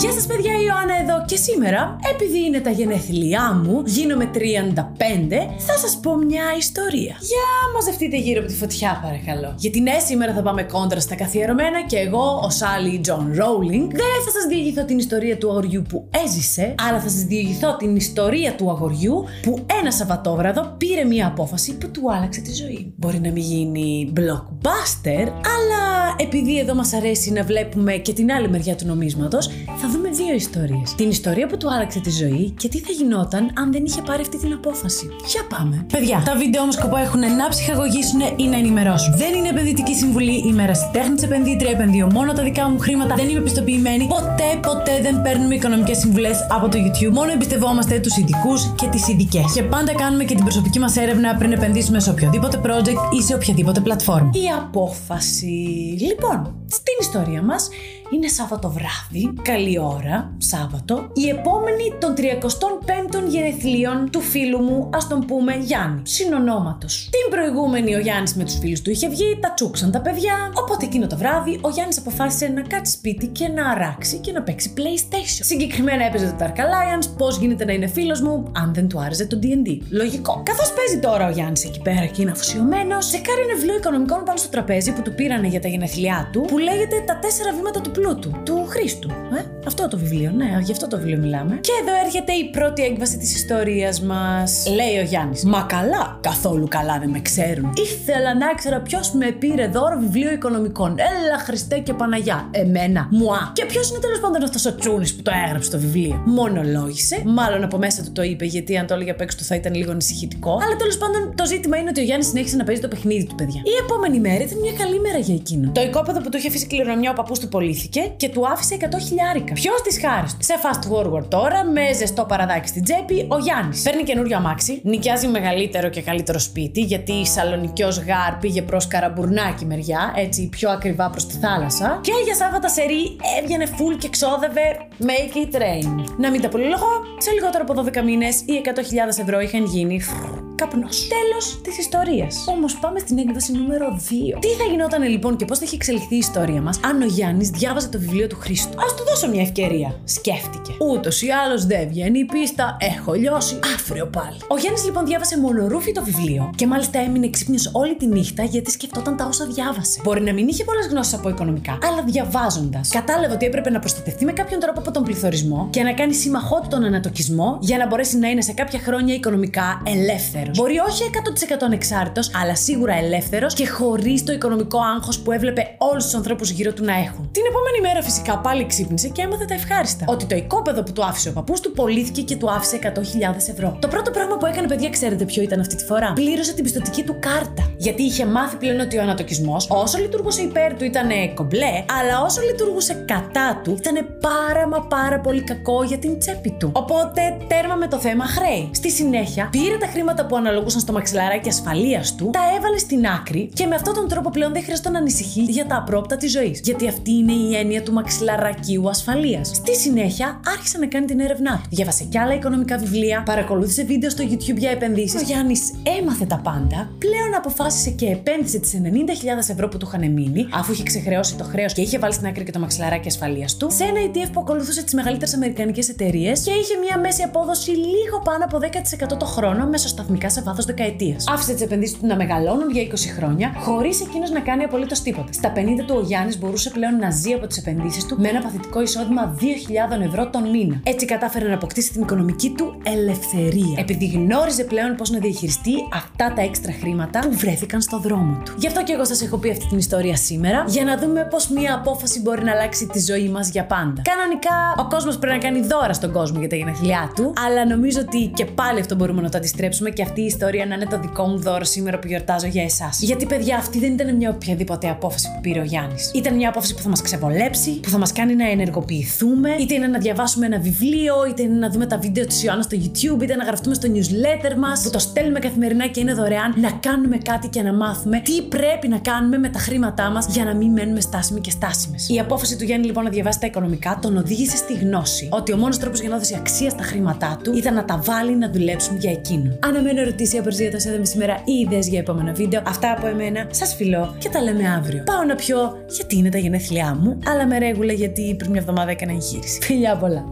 Γεια σας, παιδιά, η Ιωάννα εδώ και σήμερα, επειδή είναι τα γενέθλιά μου, γίνομαι 35, θα σας πω μια ιστορία. Για μαζευτείτε γύρω από τη φωτιά, παρακαλώ. Γιατί ναι, σήμερα θα πάμε κόντρα στα καθιερωμένα και εγώ, ως άλλη Τζόαν Ρόουλινγκ, δεν θα σας διηγηθώ την ιστορία του αγοριού που έζησε, αλλά θα σας διηγηθώ την ιστορία του αγοριού που ένα Σαββατόβραδο πήρε μια απόφαση που του άλλαξε τη ζωή. Μπορεί να μην γίνει blockbuster, αλλά επειδή εδώ μας αρέσει να βλέπουμε και την άλλη μεριά του νομίσματος, θα δούμε δύο ιστορίες. Την ιστορία που του άλλαξε τη ζωή και τι θα γινόταν αν δεν είχε πάρει αυτή την απόφαση. Για πάμε. Παιδιά, τα βίντεο όμως σκοπό έχουν να ψυχαγωγήσουν ή να ενημερώσουν. Δεν είναι επενδυτική συμβουλή, είμαι ερασιτέχνη επενδύτρια, επενδύω μόνο τα δικά μου χρήματα, δεν είμαι πιστοποιημένη. Ποτέ, ποτέ δεν παίρνουμε οικονομικές συμβουλές από το YouTube. Μόνο εμπιστευόμαστε τους ειδικούς και τις ειδικές. Και πάντα κάνουμε και την προσωπική μας έρευνα πριν επενδύσουμε σε οποιοδήποτε project ή σε οποιαδήποτε πλατφόρμα. Η απόφαση. Λοιπόν, στην ιστορία μας είναι Σάββατο βράδυ, καλή ώρα, Σάββατο, η επόμενη των 35ων γενεθλίων του φίλου μου, ας τον πούμε Γιάννη, συνονόματος. Την προηγούμενη ο Γιάννης με τους φίλους του είχε βγει, τα τσούξαν τα παιδιά, οπότε εκείνο το βράδυ ο Γιάννης αποφάσισε να κάτσει σπίτι και να αράξει και να παίξει PlayStation. Συγκεκριμένα έπαιζε το Dark Alliance, πώς γίνεται να είναι φίλος μου, αν δεν του άρεσε το DD. Λογικό. Καθώς παίζει τώρα ο Γιάννης εκεί πέρα και είναι αφοσιωμένος, σε κάνει ένα βιβλίο οικονομικών πάνω στο τραπέζι που του πήρανε για τα γενεθλιά του, που λέγεται Τα τέσσερα βήματα του πλούτου, του Χρήστου. Ε; Αυτό το βιβλίο, ναι, γι' αυτό το βιβλίο μιλάμε. Και εδώ έρχεται η πρώτη έκβαση της ιστορίας μας. Λέει ο Γιάννης. Μα καλά, καθόλου καλά δεν με ξέρουν. Ήθελα να ξέρω ποιος με πήρε δώρο βιβλίο οικονομικών. Έλα, Χριστέ και Παναγιά. Εμένα. Μουά. Και ποιος είναι τέλος πάντων αυτός ο Τσούνης που το έγραψε το βιβλίο. Μονολόγησε. Μάλλον από μέσα του το είπε, γιατί αν το έλεγε απ' έξω του θα ήταν λίγο ανησυχητικό. Αλλά τέλος πάντων το ζήτημα είναι ότι ο Γιάννης συνέχισε να παίζει το παιχνίδι του, παιδιά. Η επόμενη μέρα ήταν μια καλή μέρα για εκείνο. Το οικόπεδο που του είχε αφήσει κληρονομιά ο παππούς του πωλήθηκε και του άφησε 100 χιλιάρικα. Ποιος τη χάρη Σε fast forward τώρα, με ζεστό παραδάκι στην τσέπη, ο Γιάννης. Παίρνει καινούριο αμάξι, νοικιάζει μεγαλύτερο και καλύτερο σπίτι, γιατί η Σαλονικιός Γάρ πήγε προς Καραμπουρνάκι μεριά, έτσι πιο ακριβά προς τη θάλασσα. Και για Σάββατα σερή έβγαινε full και ξόδευε make it rain. Να μην τα πολυλογώ, σε λιγότερο από 12 μήνες οι 100.000 ευρώ είχαν γίνει καπνός. Τέλος της ιστορίας. Όμως πάμε στην έκβαση νούμερο 2. Τι θα γινόταν λοιπόν και πώς θα είχε εξελιχθεί η ιστορία μας αν ο Γιάννης διάβαζε το βιβλίο του Χρήστου; Α του δώσω μια ευκαιρία. Σκέφτηκε. Ούτως ή άλλως δεν βγαίνει η πίστα. Έχω λιώσει. Άφριο πάλι. Ο Γιάννης λοιπόν διάβασε μονορούφι το βιβλίο και μάλιστα έμεινε ξύπνιος όλη τη νύχτα γιατί σκεφτόταν τα όσα διάβασε. Μπορεί να μην είχε πολλές γνώσεις από οικονομικά, αλλά διαβάζοντας κατάλαβε ότι έπρεπε να προστατευτεί με κάποιον τρόπο από τον πληθωρισμό και να κάνει σύμμαχό του τον ανατοκισμό για να μπορέσει να είναι σε κάποια χρόνια οικονομικά ελεύθερο. Μπορεί όχι 100% ανεξάρτητος, αλλά σίγουρα ελεύθερος και χωρίς το οικονομικό άγχος που έβλεπε όλους τους ανθρώπους γύρω του να έχουν. Την επόμενη μέρα φυσικά πάλι ξύπνησε και έμαθε τα ευχάριστα. Ότι το οικόπεδο που του άφησε ο παππούς του πωλήθηκε και του άφησε 100.000 ευρώ. Το πρώτο πράγμα που έκανε, παιδιά, ξέρετε ποιο ήταν αυτή τη φορά; Πλήρωσε την πιστοτική του κάρτα. Γιατί είχε μάθει πλέον ότι ο ανατοκισμός, όσο λειτουργούσε υπέρ του ήταν κομπλέ, αλλά όσο λειτουργούσε κατά του ήταν πάρα μα πάρα πολύ κακό για την τσέπη του. Οπότε τέρμα με το θέμα χρέη. Στη συνέχεια πήρε τα χρήματα που αναλογούσαν στο μαξιλαράκι ασφαλείας του, τα έβαλε στην άκρη και με αυτόν τον τρόπο πλέον δεν χρειάζεται να ανησυχεί για τα απρόπτα της ζωής. Γιατί αυτή είναι η έννοια του μαξιλαρακίου ασφαλείας. Στη συνέχεια άρχισε να κάνει την έρευνά του. Διάβασε κι άλλα οικονομικά βιβλία, παρακολούθησε βίντεο στο YouTube για επενδύσεις. Ο Γιάννης έμαθε τα πάντα, πλέον αποφάσισε και επένδυσε τις 90.000 ευρώ που του είχαν μείνει, αφού είχε ξεχρεώσει το χρέος και είχε βάλει στην άκρη και το μαξιλαράκι ασφαλείας του, σε ένα ETF που ακολουθούσε τις μεγαλύτερες αμερικανικές εταιρείες και είχε μια μέση απόδοση λίγο πάνω από 10% το χρόνο μεσοσταθμικά σε βάθος δεκαετίας. Άφησε τις επενδύσεις του να μεγαλώνουν για 20 χρόνια, χωρίς εκείνος να κάνει απολύτως τίποτα. Στα 50 του ο Γιάννης μπορούσε πλέον να ζει από τις επενδύσεις του με ένα παθητικό εισόδημα 2.000 ευρώ τον μήνα. Έτσι κατάφερε να αποκτήσει την οικονομική του ελευθερία. Επειδή γνώριζε πλέον πώς να διαχειριστεί αυτά τα έξτρα χρήματα που βρέθηκαν στο δρόμο του. Γι' αυτό και εγώ σας έχω πει αυτή την ιστορία σήμερα, για να δούμε πώς μία απόφαση μπορεί να αλλάξει τη ζωή μας για πάντα. Κανονικά, ο κόσμος πρέπει να κάνει δώρα στον κόσμο για τα γενεθλιά του, αλλά νομίζω ότι και πάλι αυτό μπορούμε να το αντιστρέψουμε και αυτή η ιστορία να είναι το δικό μου δώρο σήμερα που γιορτάζω για εσάς. Γιατί, παιδιά, αυτή δεν ήταν μια οποιαδήποτε απόφαση που πήρε ο Γιάννης. Ήταν μια απόφαση που θα μας ξεβολέψει, που θα μας κάνει να ενεργοποιηθούμε, είτε είναι να διαβάσουμε ένα βιβλίο, είτε είναι να δούμε τα βίντεο της Ιωάννας στο YouTube, είτε να γραφτούμε στο newsletter μας, που το στέλνουμε καθημερινά και είναι δωρεάν, να κάνουμε κάτι και να μάθουμε τι πρέπει να κάνουμε με τα χρήματά μας για να μην μένουμε στάσιμοι και στάσιμες. Η απόφαση του Γιάννη λοιπόν να διαβάσει τα οικονομικά τον οδήγησε στη γνώση ότι ο μόνος τρόπος για να δώσει αξία στα χρήματά του ήταν να τα βάλει να δουλέψουν για εκείνον. Αναμένω ερωτήσει απορρία το είδαμε σήμερα ή ιδέες για επόμενα βίντεο. Αυτά από εμένα. Σας φιλώ και τα λέμε αύριο. Πάω να πιω γιατί είναι τα γενέθλιά μου, αλλά με ρέγουλα γιατί πριν μια εβδομάδα έκανα εγχείρηση. Φιλιά πολλά.